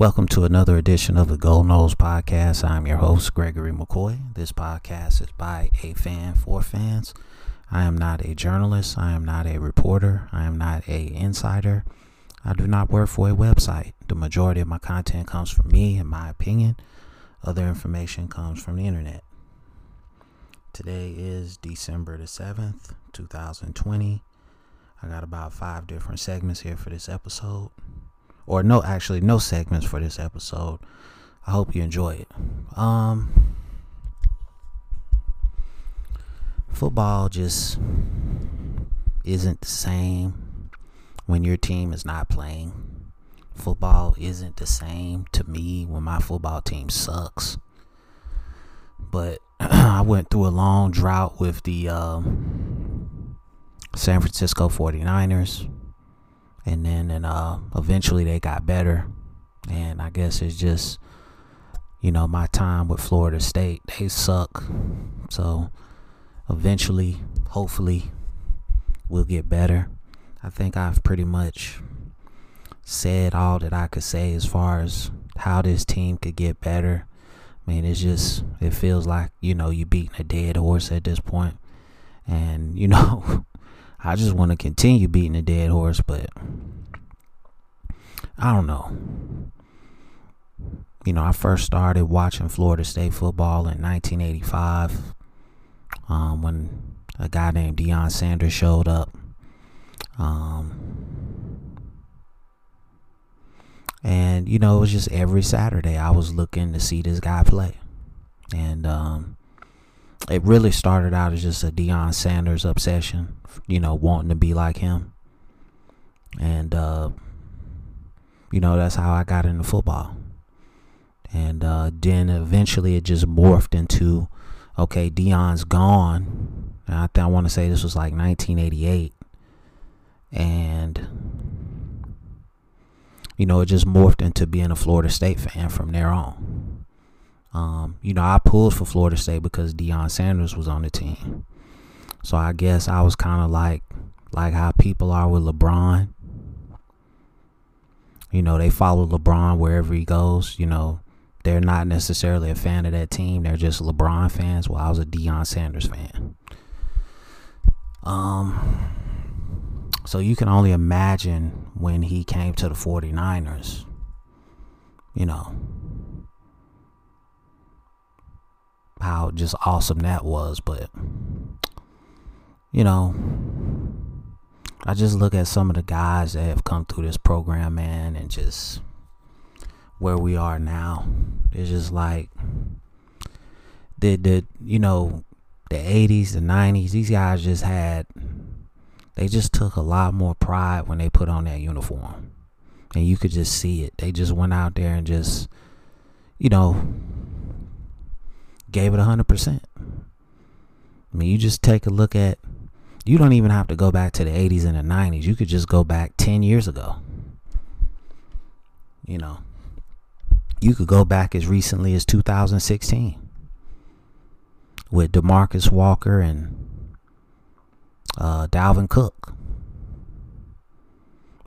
Welcome to another edition of the Gold Nose Podcast. I'm your host, Gregory McCoy. This podcast is by a fan for fans. I am not a journalist. I am not a reporter. I am not a insider. I do not work for a website. The majority of my content comes from me and my opinion. Other information comes from the internet. Today is December the 7th, 2020. I got about five different segments here for this episode or no actually no segments for this episode. I hope you enjoy it. Um football just isn't the same when your team is not playing. Football isn't the same to me when my football team sucks. But i went through a long drought with the um, san francisco 49ers and then and uh eventually they got better. And i guess it's just you know my time with florida state they suck. So eventually hopefully we'll get better. I think i've pretty much said all that i could say as far as how this team could get better. I mean it's just it feels like you know you're beating a dead horse at this point. And you know I just want to continue beating a dead horse, but I don't know. You know, I first started watching Florida State football in 1985 um, when a guy named Deion Sanders showed up. Um, and, you know, it was just every Saturday I was looking to see this guy play. And um, it really started out as just a Deion Sanders obsession you know, wanting to be like him. And, uh, you know, that's how I got into football. And uh, then eventually it just morphed into, okay, Deion's gone. And I think I want to say this was like 1988. And, you know, it just morphed into being a Florida State fan from there on. Um, you know, I pulled for Florida State because Deion Sanders was on the team. So I guess I was kind of like like how people are with LeBron. You know, they follow LeBron wherever he goes. You know, they're not necessarily a fan of that team. They're just LeBron fans. Well, I was a Deion Sanders fan. Um so you can only imagine when he came to the 49ers. You know, how just awesome that was, but you know, I just look at some of the guys that have come through this program, man, and just where we are now. It's just like the the you know the 80s, the 90s. These guys just had they just took a lot more pride when they put on that uniform, and you could just see it. They just went out there and just you know gave it a hundred percent. I mean, you just take a look at you don't even have to go back to the 80s and the 90s. You could just go back 10 years ago. You know, you could go back as recently as 2016 with Demarcus Walker and uh, Dalvin Cook.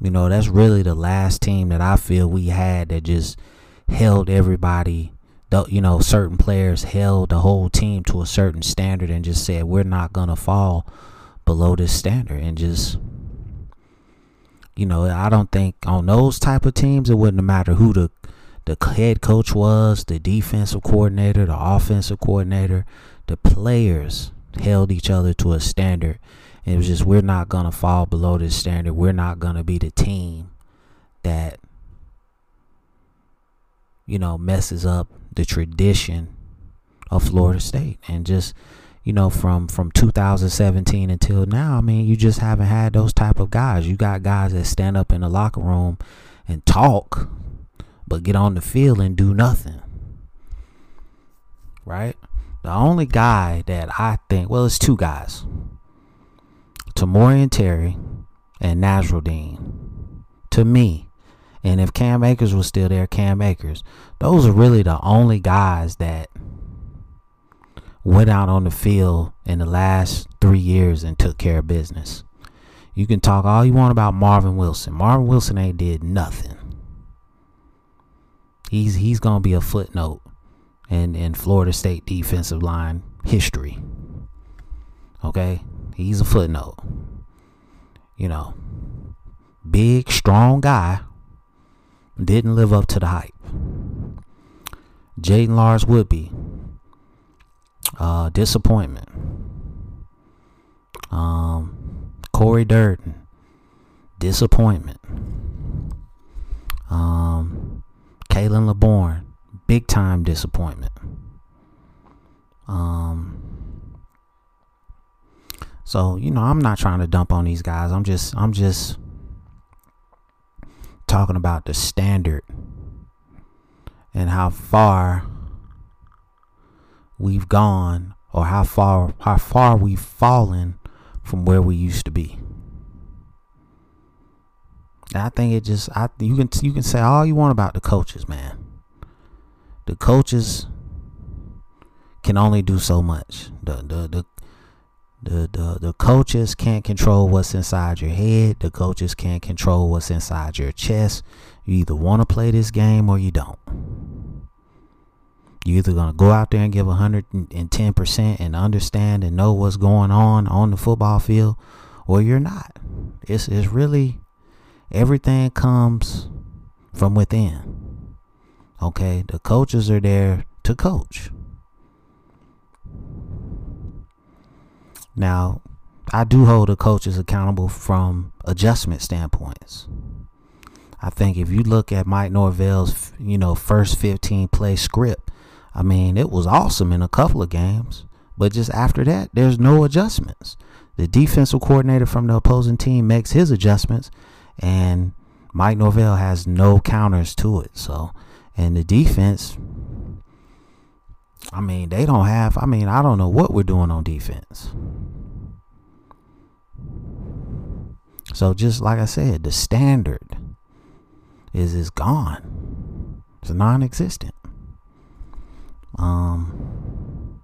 You know, that's really the last team that I feel we had that just held everybody, you know, certain players held the whole team to a certain standard and just said, we're not to fall below this standard. And just you know i don't think on those type of teams it wouldn't matter who the the head coach was the defensive coordinator the offensive coordinator the players held each other to a standard. It was just we're not to fall below this standard. We're not to be the team that you know messes up the tradition of Florida State and just you know, from from 2017 until now, I mean, you just haven't had those type of guys. You got guys that stand up in the locker room and talk, but get on the field and do nothing. Right? The only guy that I think, well, it's two guys. Tamorrion Terry and Nasirildeen. To me, and if Cam Akers was still there, Cam Akers, those are really the only guys that went out on the field in the last three years and took care of business. You can talk all you want about Marvin Wilson. Marvin Wilson ain't did nothing. He's he's gonna be a footnote in, in Florida State defensive line history. Okay? He's a footnote. You know. Big, strong guy. Didn't live up to the hype. Jaiden Lars-Woodbey. Uh, disappointment. Um, Cory Durden, disappointment. Um, Khalan Laborn, big time disappointment. Um, so you know, I'm not trying to dump on these guys. I'm just, I'm just talking about the standard and how far we've gone or how far how far we've fallen from where we used to be. And I think it just I you can you can say all you want about the coaches, man. The coaches can only do so much. The the the the, the, the coaches can't control what's inside your head. The coaches can't control what's inside your chest. You either want to play this game or you don't. You're either going to go out there and give 110% and understand and know what's going on on the football field, or you're not. It's, it's really everything comes from within. Okay? The coaches are there to coach. Now, I do hold the coaches accountable from adjustment standpoints. I think if you look at Mike Norvell's, you know, first 15 play script, I mean, it was awesome in a couple of games, but just after that, there's no adjustments. The defensive coordinator from the opposing team makes his adjustments, and Mike Norvell has no counters to it. So, and the defense, I mean, they don't have, I mean, I don't know what we're doing on defense. So, just like I said, the standard is is gone. It's non-existent. Um,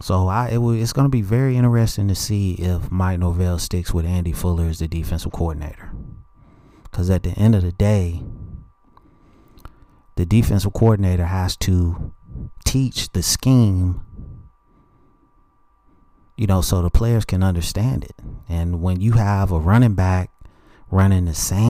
so I it it's going to be very interesting to see if Mike Norvell sticks with Andy Fuller as the defensive coordinator. Because at the end of the day, the defensive coordinator has to teach the scheme, you know, so the players can understand it. And when you have a running back running the same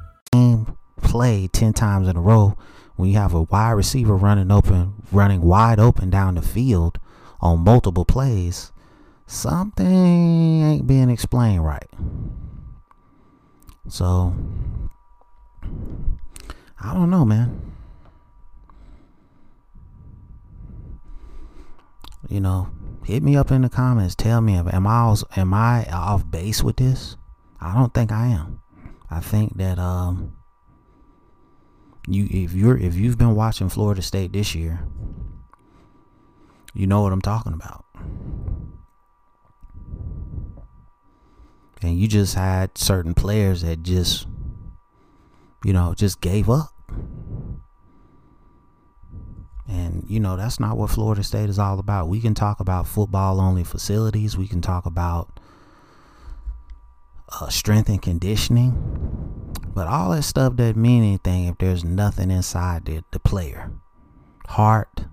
play 10 times in a row when you have a wide receiver running open, running wide open down the field on multiple plays, something ain't being explained right. So, I don't know, man. You know, hit me up in the comments. Tell me, am I am I off base with this? I don't think I am. I think that um, you if you're if you've been watching Florida State this year, you know what I'm talking about. And you just had certain players that just you know, just gave up. And you know, that's not what Florida State is all about. We can talk about football only facilities, we can talk about uh, strength and conditioning but all that stuff doesn't mean anything if there's nothing inside the, the player. Heart,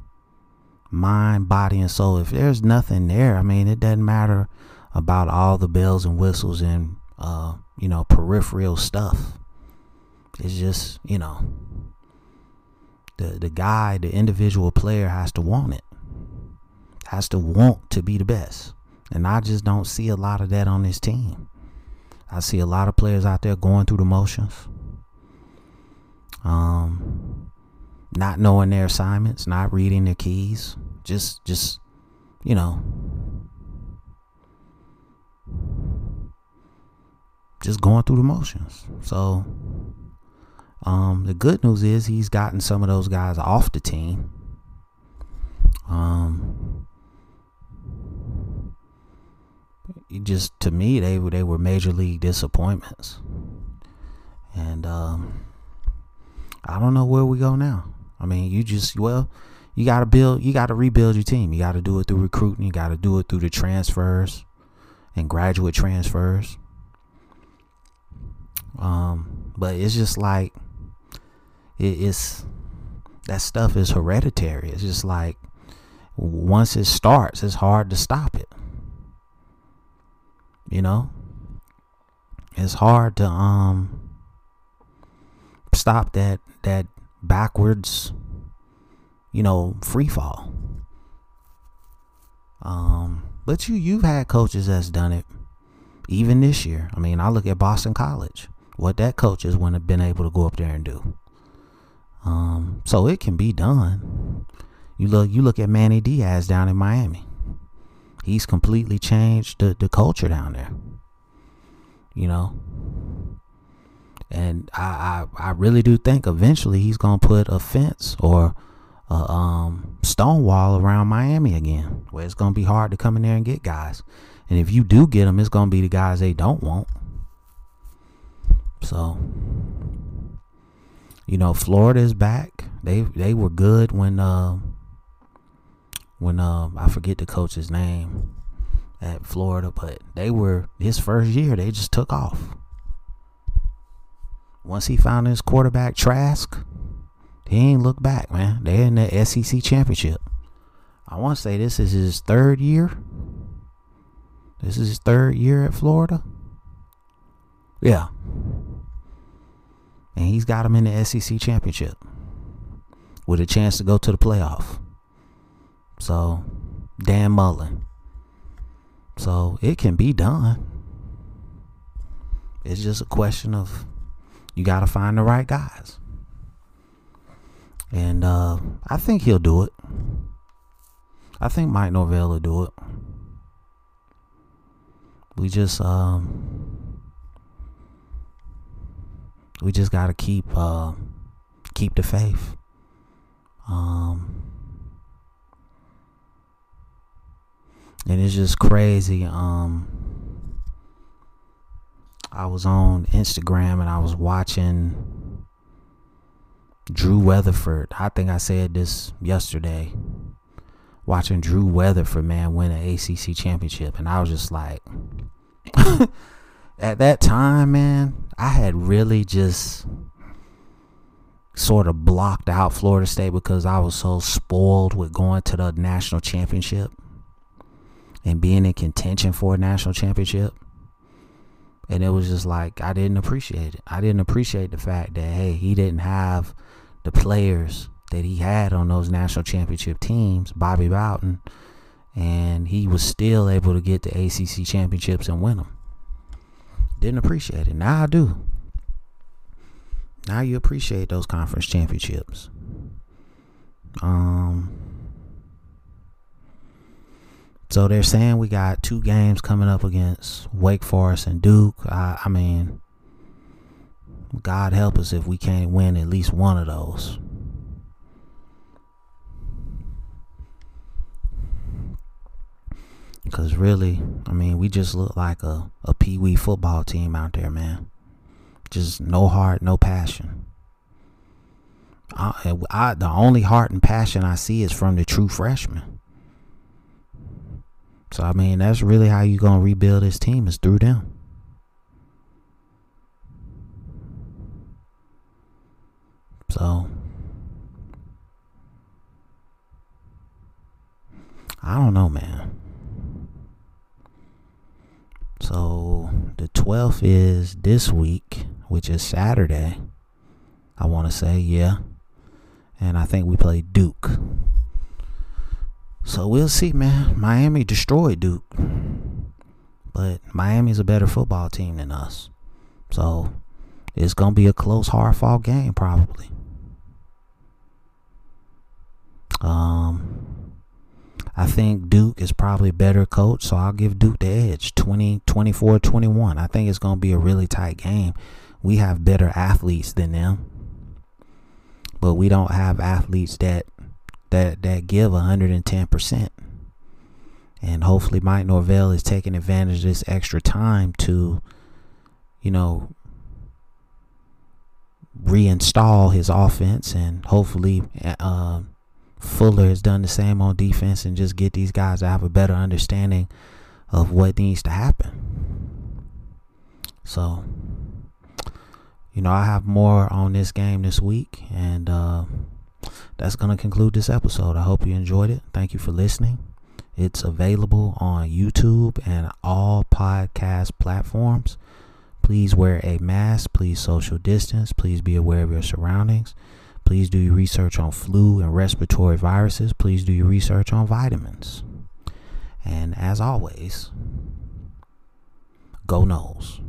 mind, body, and soul. If there's nothing there, I mean, it doesn't matter about all the bells and whistles and, uh, you know, peripheral stuff. It's just, you know, the the guy, the individual player has to want it. Has to want to be the best. And I just don't see a lot of that on this team. I see a lot of players out there going through the motions. Um not knowing their assignments, not reading their keys, just just you know, just going through the motions. So, um, the good news is he's gotten some of those guys off the team. Um, just to me, they were they were major league disappointments, and um, I don't know where we go now. I mean, you just well, you got to build, you got to rebuild your team. You got to do it through recruiting. You got to do it through the transfers and graduate transfers. Um, but it's just like it, it's that stuff is hereditary. It's just like once it starts, it's hard to stop it. You know, it's hard to um stop that that backwards, you know, free fall. Um, but you you've had coaches that's done it even this year. I mean, I look at Boston College what that coach has have been able to go up there and do. Um, so it can be done. You look you look at Manny Diaz down in Miami. He's completely changed the, the culture down there. You know? And I, I, I really do think eventually he's gonna put a fence or a um, stone wall around Miami again, where it's gonna be hard to come in there and get guys. And if you do get them, it's gonna be the guys they don't want. So, you know, Florida is back. They they were good when uh, when uh, I forget the coach's name at Florida, but they were his first year. They just took off. Once he found his quarterback Trask, he ain't look back, man. They're in the SEC championship. I want to say this is his third year. This is his third year at Florida. Yeah, and he's got him in the SEC championship with a chance to go to the playoff. So, Dan Mullen. So, it can be done. It's just a question of you got to find the right guys. And uh, I think he'll do it. I think Mike Norvell will do it. We just um, we just gotta keep uh, keep the faith. Um, and it's just crazy. Um, I was on Instagram and I was watching Drew Weatherford. I think I said this yesterday. Watching Drew Weatherford, man, win an ACC championship, and I was just like, at that time, man, I had really just sort of blocked out Florida State because I was so spoiled with going to the national championship and being in contention for a national championship. And it was just like I didn't appreciate it. I didn't appreciate the fact that hey, he didn't have the players that he had on those national championship teams, Bobby Bowden, and he was still able to get the ACC championships and win them. Didn't appreciate it. Now I do. Now you appreciate those conference championships. Um so they're saying we got two games coming up against Wake Forest and Duke. I, I mean, God help us if we can't win at least one of those. Because really, I mean, we just look like a, a pee wee football team out there, man. Just no heart, no passion. I, I, the only heart and passion I see is from the true freshmen. So, I mean, that's really how you're going to rebuild this team is through them. So, I don't know, man. So the 12th is this week, which is Saturday. I want to say, yeah. And I think we play Duke. So we'll see, man. Miami destroyed Duke. But Miami's a better football team than us. So it's going to be a close, hard fought game, probably. Um, I think Duke is probably better coach, so I'll give Duke the edge 20, 24, 21. I think it's going to be a really tight game. We have better athletes than them, but we don't have athletes that that that give 110%. And hopefully Mike Norvell is taking advantage of this extra time to you know reinstall his offense and hopefully uh, Fuller has done the same on defense and just get these guys to have a better understanding of what needs to happen. So, you know, I have more on this game this week, and uh, that's going to conclude this episode. I hope you enjoyed it. Thank you for listening. It's available on YouTube and all podcast platforms. Please wear a mask. Please social distance. Please be aware of your surroundings. Please do your research on flu and respiratory viruses. Please do your research on vitamins. And as always, go Noles.